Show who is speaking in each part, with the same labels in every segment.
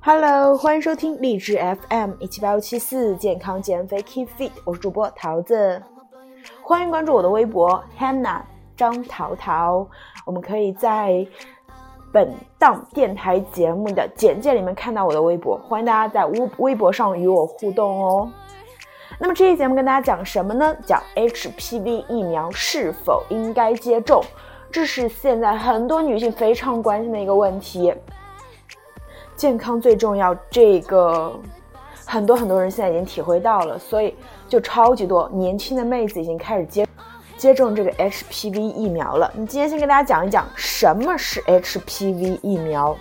Speaker 1: Hello，欢迎收听励志 FM 一七八六七四健康减肥 Keep Fit，我是主播桃子，欢迎关注我的微博 Hanna 张桃桃。我们可以在本档电台节目的简介里面看到我的微博，欢迎大家在微微博上与我互动哦。那么这期节目跟大家讲什么呢？讲 HPV 疫苗是否应该接种，这是现在很多女性非常关心的一个问题。健康最重要，这个很多很多人现在已经体会到了，所以就超级多年轻的妹子已经开始接接种这个 HPV 疫苗了。你今天先跟大家讲一讲什么是 HPV 疫苗。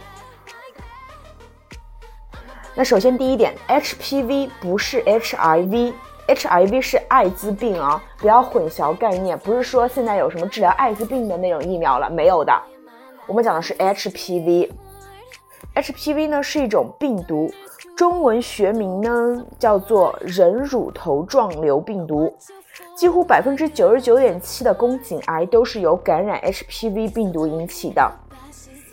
Speaker 1: 那首先第一点，HPV 不是 HIV，HIV 是艾滋病啊，不要混淆概念，不是说现在有什么治疗艾滋病的那种疫苗了，没有的。我们讲的是 HPV。HPV 呢是一种病毒，中文学名呢叫做人乳头状瘤病毒。几乎百分之九十九点七的宫颈癌都是由感染 HPV 病毒引起的。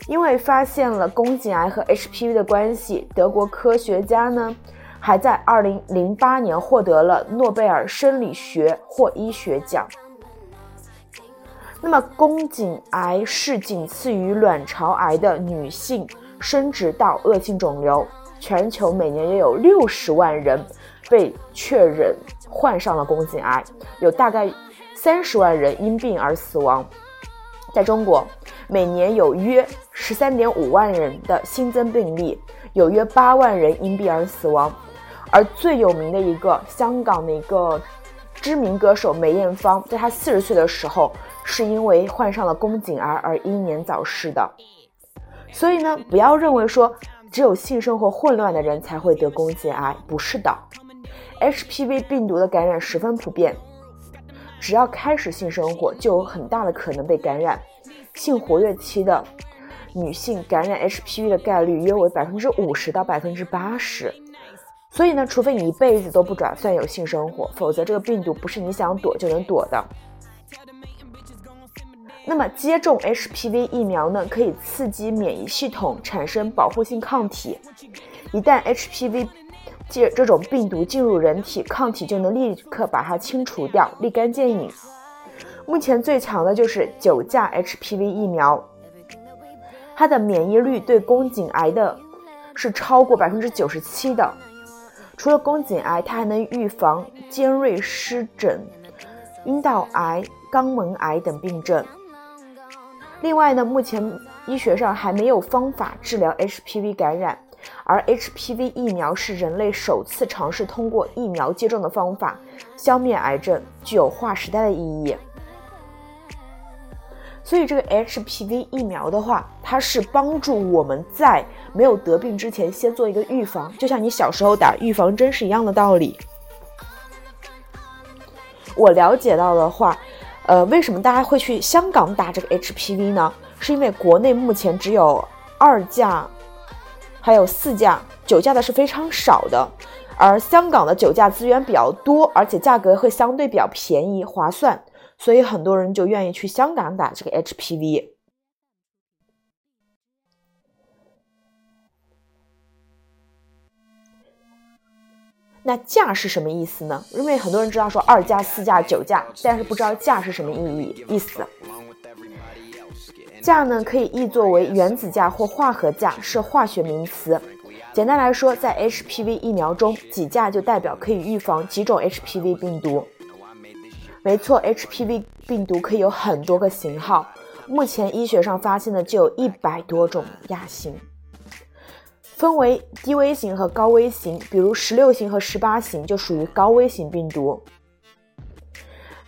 Speaker 1: 因为发现了宫颈癌和 HPV 的关系，德国科学家呢还在二零零八年获得了诺贝尔生理学或医学奖。那么，宫颈癌是仅次于卵巢癌的女性。生殖道恶性肿瘤，全球每年也有六十万人被确认患上了宫颈癌，有大概三十万人因病而死亡。在中国，每年有约十三点五万人的新增病例，有约八万人因病而死亡。而最有名的一个香港的一个知名歌手梅艳芳，在她四十岁的时候，是因为患上了宫颈癌而英年早逝的。所以呢，不要认为说只有性生活混乱的人才会得宫颈癌，不是的。HPV 病毒的感染十分普遍，只要开始性生活就有很大的可能被感染。性活跃期的女性感染 HPV 的概率约为百分之五十到百分之八十。所以呢，除非你一辈子都不打算有性生活，否则这个病毒不是你想躲就能躲的。那么接种 HPV 疫苗呢，可以刺激免疫系统产生保护性抗体。一旦 HPV 这这种病毒进入人体，抗体就能立刻把它清除掉，立竿见影。目前最强的就是九价 HPV 疫苗，它的免疫率对宫颈癌的是超过百分之九十七的。除了宫颈癌，它还能预防尖锐湿疹、阴道癌、肛门癌等病症。另外呢，目前医学上还没有方法治疗 HPV 感染，而 HPV 疫苗是人类首次尝试通过疫苗接种的方法消灭癌症，具有划时代的意义。所以这个 HPV 疫苗的话，它是帮助我们在没有得病之前先做一个预防，就像你小时候打预防针是一样的道理。我了解到的话。呃，为什么大家会去香港打这个 HPV 呢？是因为国内目前只有二价，还有四价，九价的是非常少的，而香港的九价资源比较多，而且价格会相对比较便宜划算，所以很多人就愿意去香港打这个 HPV。那价是什么意思呢？因为很多人知道说二价、四价、九价，但是不知道价是什么意义意思。价呢可以译作为原子价或化合价，是化学名词。简单来说，在 HPV 疫苗中，几价就代表可以预防几种 HPV 病毒。没错，HPV 病毒可以有很多个型号，目前医学上发现的就有一百多种亚型。分为低危型和高危型，比如十六型和十八型就属于高危型病毒。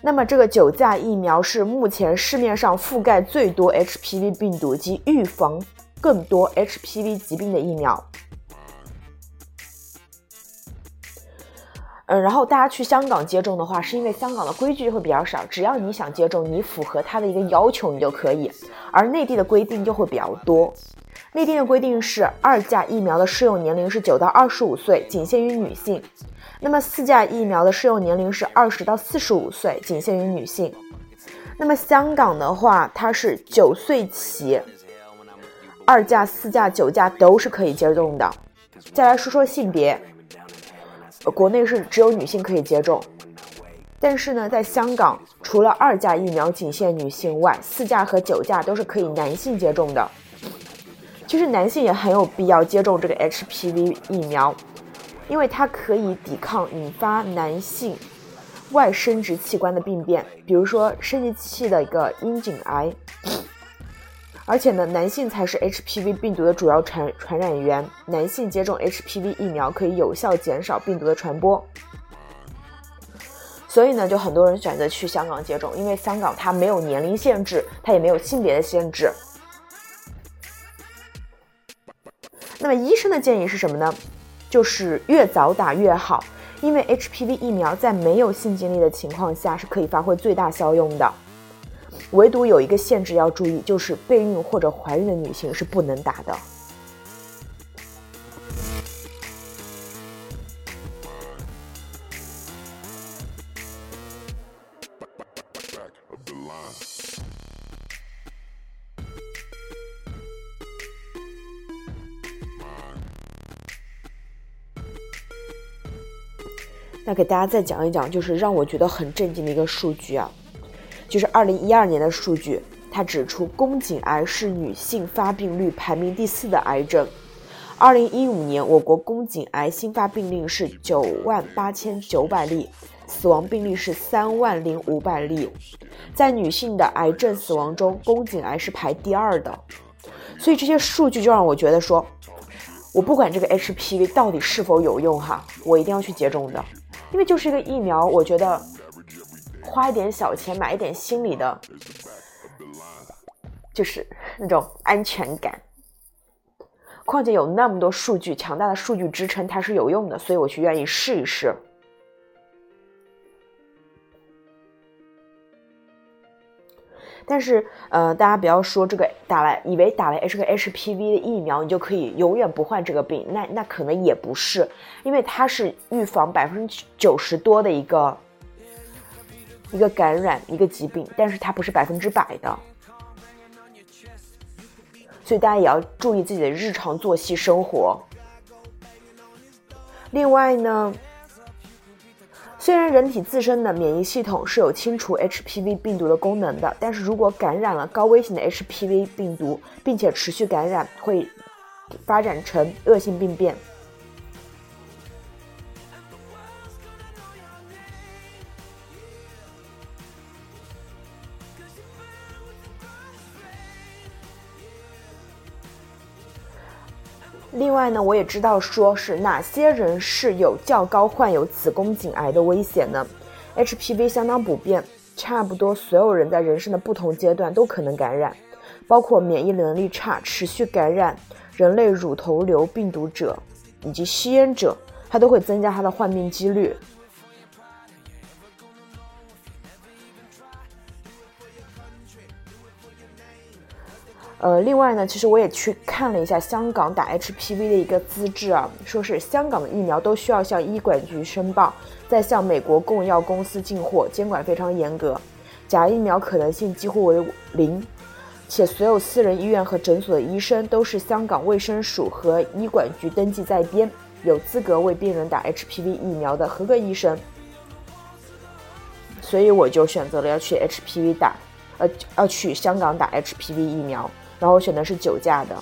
Speaker 1: 那么这个九价疫苗是目前市面上覆盖最多 HPV 病毒及预防更多 HPV 疾病的疫苗。嗯，然后大家去香港接种的话，是因为香港的规矩会比较少，只要你想接种，你符合它的一个要求，你就可以。而内地的规定就会比较多。内地的规定是，二价疫苗的适用年龄是九到二十五岁，仅限于女性；那么四价疫苗的适用年龄是二十到四十五岁，仅限于女性。那么香港的话，它是九岁起，二价、四价、九价都是可以接种的。再来说说性别，国内是只有女性可以接种，但是呢，在香港除了二价疫苗仅限女性外，四价和九价都是可以男性接种的。其实男性也很有必要接种这个 HPV 疫苗，因为它可以抵抗引发男性外生殖器官的病变，比如说生殖器的一个阴茎癌。而且呢，男性才是 HPV 病毒的主要传传染源。男性接种 HPV 疫苗可以有效减少病毒的传播。所以呢，就很多人选择去香港接种，因为香港它没有年龄限制，它也没有性别的限制。那么医生的建议是什么呢？就是越早打越好，因为 HPV 疫苗在没有性经历的情况下是可以发挥最大效用的。唯独有一个限制要注意，就是备孕或者怀孕的女性是不能打的。那给大家再讲一讲，就是让我觉得很震惊的一个数据啊。就是二零一二年的数据，它指出宫颈癌是女性发病率排名第四的癌症。二零一五年，我国宫颈癌新发病例是九万八千九百例，死亡病例是三万零五百例。在女性的癌症死亡中，宫颈癌是排第二的。所以这些数据就让我觉得说，我不管这个 HPV 到底是否有用哈，我一定要去接种的，因为就是一个疫苗，我觉得。花一点小钱买一点心理的，就是那种安全感。况且有那么多数据，强大的数据支撑，它是有用的，所以我去愿意试一试。但是，呃，大家不要说这个打了，以为打了这个 HPV 的疫苗，你就可以永远不患这个病，那那可能也不是，因为它是预防百分之九十多的一个。一个感染一个疾病，但是它不是百分之百的，所以大家也要注意自己的日常作息生活。另外呢，虽然人体自身的免疫系统是有清除 HPV 病毒的功能的，但是如果感染了高危险的 HPV 病毒，并且持续感染，会发展成恶性病变。另外呢，我也知道说是哪些人是有较高患有子宫颈癌的危险呢？HPV 相当普遍，差不多所有人在人生的不同阶段都可能感染，包括免疫能力差、持续感染人类乳头瘤病毒者以及吸烟者，它都会增加它的患病几率。呃，另外呢，其实我也去看了一下香港打 HPV 的一个资质啊，说是香港的疫苗都需要向医管局申报，再向美国供药公司进货，监管非常严格，假疫苗可能性几乎为零，且所有私人医院和诊所的医生都是香港卫生署和医管局登记在编，有资格为病人打 HPV 疫苗的合格医生，所以我就选择了要去 HPV 打，呃，要去香港打 HPV 疫苗。然后我选的是九价的。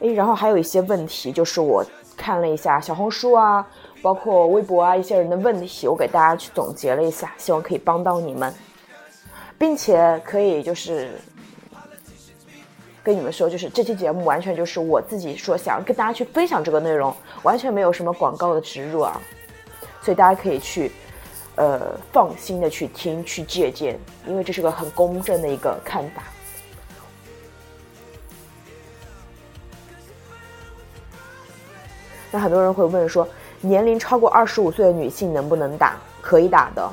Speaker 1: 诶，然后还有一些问题，就是我看了一下小红书啊，包括微博啊，一些人的问题，我给大家去总结了一下，希望可以帮到你们，并且可以就是跟你们说，就是这期节目完全就是我自己说想跟大家去分享这个内容，完全没有什么广告的植入啊。所以大家可以去，呃，放心的去听、去借鉴，因为这是个很公正的一个看法。那很多人会问说，年龄超过二十五岁的女性能不能打？可以打的。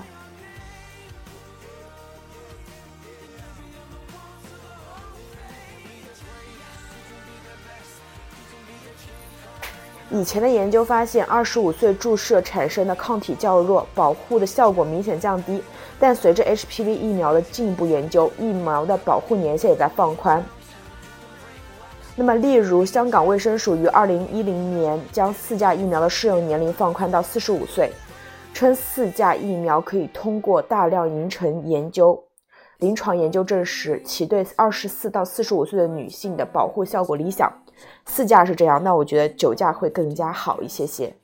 Speaker 1: 以前的研究发现，二十五岁注射产生的抗体较弱，保护的效果明显降低。但随着 HPV 疫苗的进一步研究，疫苗的保护年限也在放宽。那么，例如香港卫生署于二零一零年将四价疫苗的适用年龄放宽到四十五岁，称四价疫苗可以通过大量营成研究，临床研究证实其对二十四到四十五岁的女性的保护效果理想。四价是这样，那我觉得九价会更加好一些些。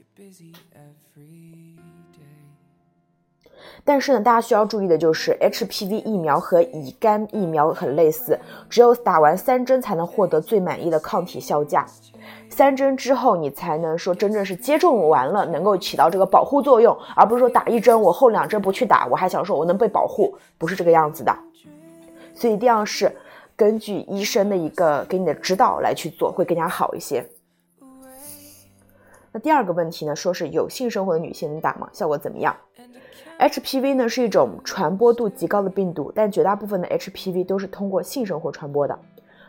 Speaker 1: 但是呢，大家需要注意的就是，HPV 疫苗和乙肝疫苗很类似，只有打完三针才能获得最满意的抗体效价。三针之后，你才能说真正是接种完了能够起到这个保护作用，而不是说打一针我后两针不去打，我还想说我能被保护，不是这个样子的。所以一定要是根据医生的一个给你的指导来去做，会更加好一些。那第二个问题呢，说是有性生活的女性能打吗？效果怎么样？HPV 呢是一种传播度极高的病毒，但绝大部分的 HPV 都是通过性生活传播的，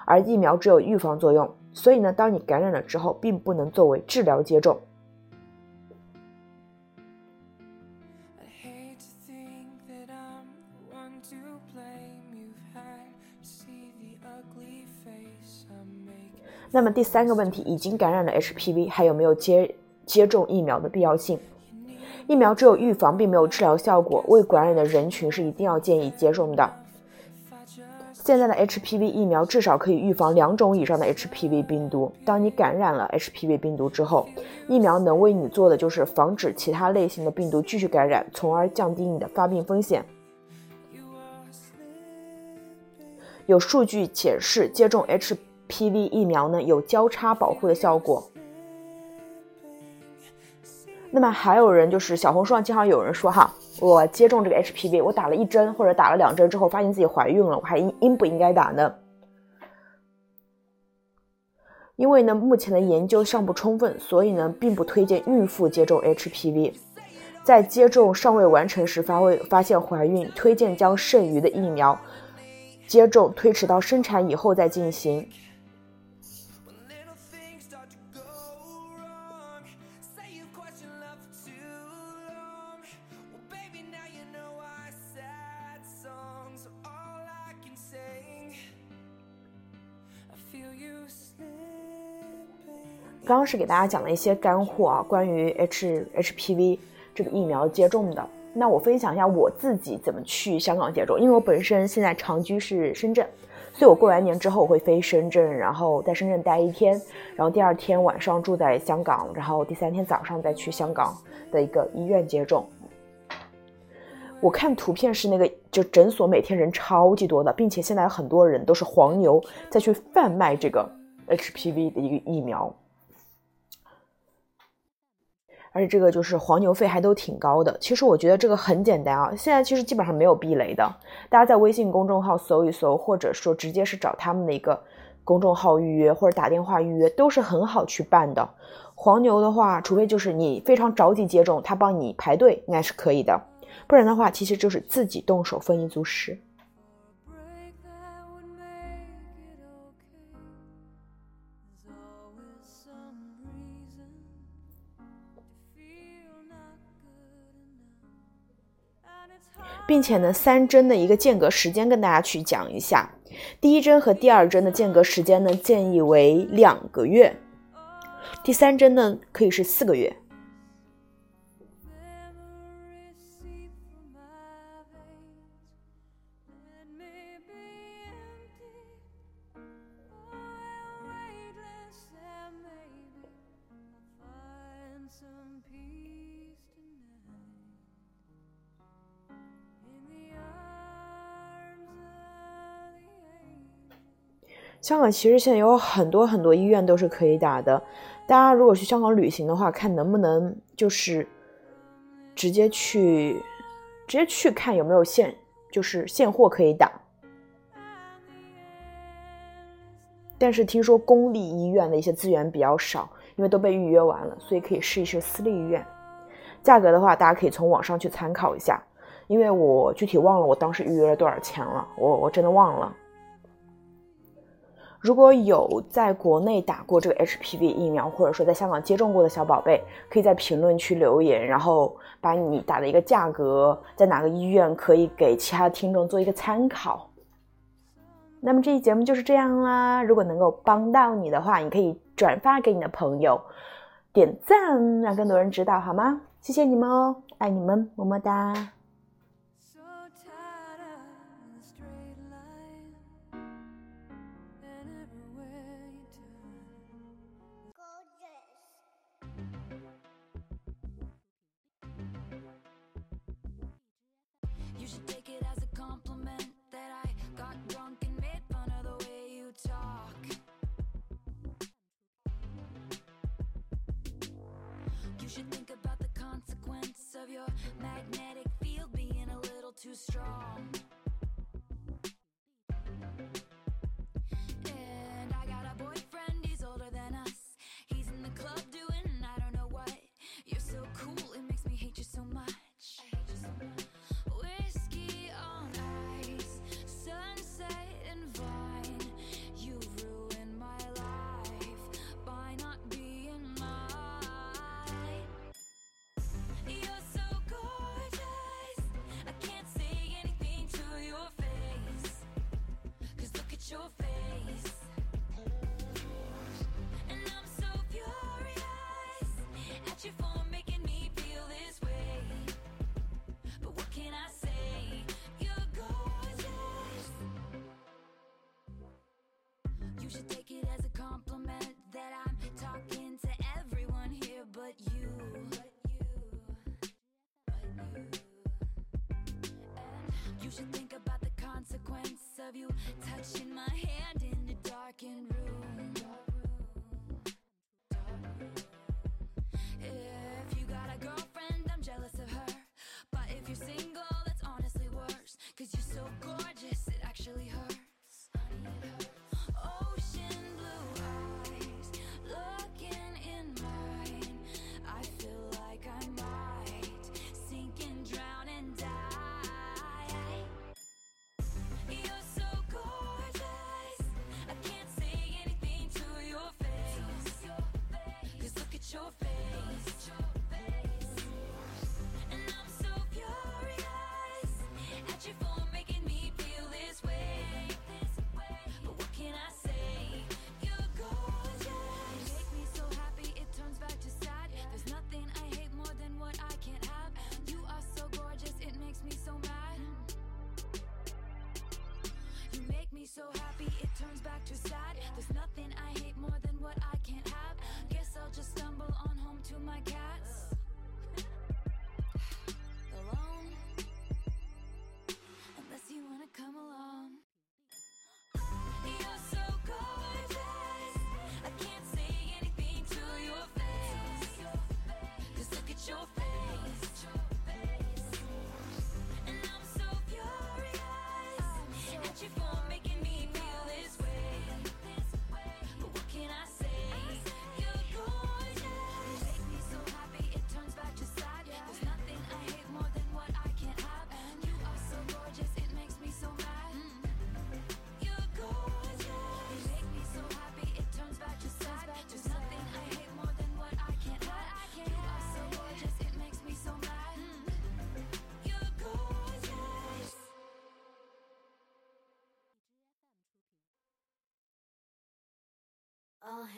Speaker 1: 而疫苗只有预防作用，所以呢，当你感染了之后，并不能作为治疗接种。那么第三个问题，已经感染了 HPV，还有没有接接种疫苗的必要性？疫苗只有预防，并没有治疗效果。未感染的人群是一定要建议接种的。现在的 HPV 疫苗至少可以预防两种以上的 HPV 病毒。当你感染了 HPV 病毒之后，疫苗能为你做的就是防止其他类型的病毒继续感染，从而降低你的发病风险。有数据显示，接种 HPV PV 疫苗呢有交叉保护的效果。那么还有人就是小红书上经常有人说哈，我接种这个 HPV，我打了一针或者打了两针之后，发现自己怀孕了，我还应应不应该打呢？因为呢，目前的研究尚不充分，所以呢，并不推荐孕妇接种 HPV。在接种尚未完成时发未发现怀孕，推荐将剩余的疫苗接种推迟到生产以后再进行。刚刚是给大家讲了一些干货啊，关于 H HPV 这个疫苗接种的。那我分享一下我自己怎么去香港接种，因为我本身现在长居是深圳，所以我过完年之后我会飞深圳，然后在深圳待一天，然后第二天晚上住在香港，然后第三天早上再去香港的一个医院接种。我看图片是那个就诊所每天人超级多的，并且现在很多人都是黄牛再去贩卖这个 HPV 的一个疫苗。而且这个就是黄牛费还都挺高的。其实我觉得这个很简单啊，现在其实基本上没有避雷的。大家在微信公众号搜一搜，或者说直接是找他们的一个公众号预约，或者打电话预约，都是很好去办的。黄牛的话，除非就是你非常着急接种，他帮你排队，应该是可以的。不然的话，其实就是自己动手丰衣足食。并且呢，三针的一个间隔时间跟大家去讲一下。第一针和第二针的间隔时间呢，建议为两个月；第三针呢，可以是四个月。香港其实现在有很多很多医院都是可以打的，大家如果去香港旅行的话，看能不能就是直接去直接去看有没有现就是现货可以打。但是听说公立医院的一些资源比较少，因为都被预约完了，所以可以试一试私立医院。价格的话，大家可以从网上去参考一下，因为我具体忘了我当时预约了多少钱了，我我真的忘了。
Speaker 2: 如果有在国内打过这个 HPV 疫苗，或者说在香港接种过的小宝贝，可以在评论区留言，然后把你打的一个价格，在哪个医院可以给其他的听众做一个参考。那么这期节目就是这样啦，如果能够帮到你的话，你可以转发给你的朋友，点赞，让更多人知道，好吗？谢谢你们哦，爱你们，么么哒。Of your magnetic field being a little too strong. Of you touching my hand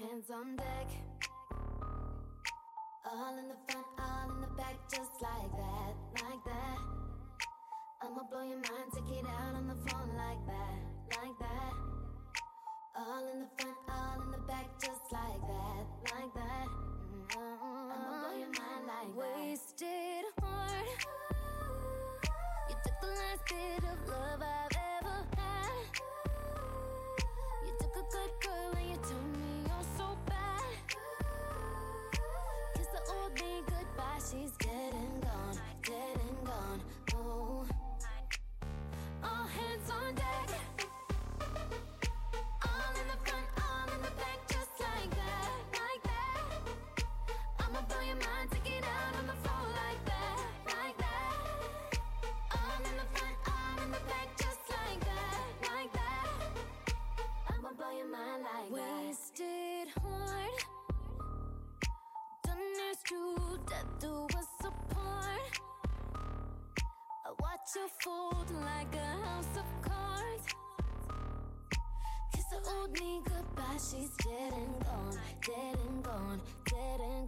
Speaker 2: hands on deck. All in the front, all in the back, just like that, like that. I'ma blow your mind, take it out on the phone like that, like that. All in the front, all in the back, just like that, like that. I'ma blow your mind like Wasted heart. You took the last bit of love I've me
Speaker 3: goodbye, she's dead and gone, dead and gone,